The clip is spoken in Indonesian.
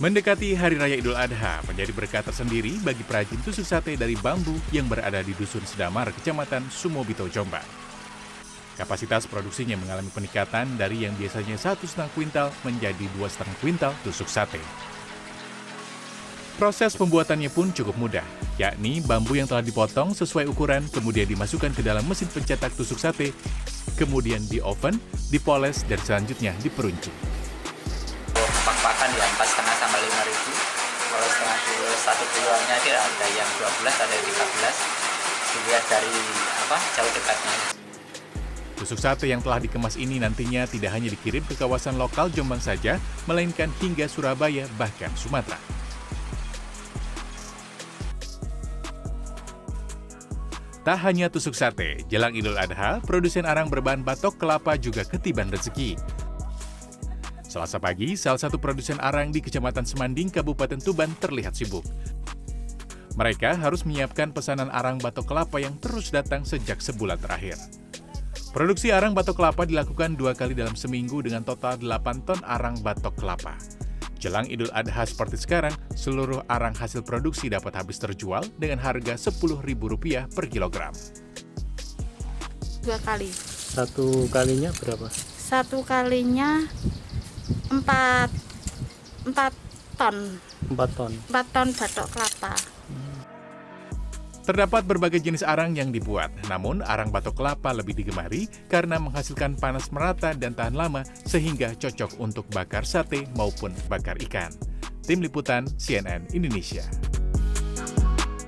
Mendekati Hari Raya Idul Adha menjadi berkah tersendiri bagi perajin tusuk sate dari bambu yang berada di Dusun Sedamar, Kecamatan Sumobito, Jombang. Kapasitas produksinya mengalami peningkatan dari yang biasanya satu setengah kuintal menjadi dua setengah kuintal tusuk sate. Proses pembuatannya pun cukup mudah, yakni bambu yang telah dipotong sesuai ukuran kemudian dimasukkan ke dalam mesin pencetak tusuk sate, kemudian di oven, dipoles, dan selanjutnya diperuncing. Ya 4,5 sampai 5 ribu. Kalau setengah kilo, satu kilonya itu ada yang 12, ada yang 13. Dilihat dari apa jauh dekatnya. Tusuk sate yang telah dikemas ini nantinya tidak hanya dikirim ke kawasan lokal Jombang saja, melainkan hingga Surabaya bahkan Sumatera. Tak hanya tusuk sate, jelang Idul Adha, produsen arang berbahan batok kelapa juga ketiban rezeki. Selasa pagi, salah satu produsen arang di Kecamatan Semanding, Kabupaten Tuban terlihat sibuk. Mereka harus menyiapkan pesanan arang batok kelapa yang terus datang sejak sebulan terakhir. Produksi arang batok kelapa dilakukan dua kali dalam seminggu dengan total 8 ton arang batok kelapa. Jelang Idul Adha seperti sekarang, seluruh arang hasil produksi dapat habis terjual dengan harga Rp10.000 per kilogram. dua kali Satu kalinya berapa? satu kalinya empat empat ton Empat ton. empat ton batok kelapa Terdapat berbagai jenis arang yang dibuat, namun arang batok kelapa lebih digemari karena menghasilkan panas merata dan tahan lama sehingga cocok untuk bakar sate maupun bakar ikan. Tim Liputan CNN Indonesia.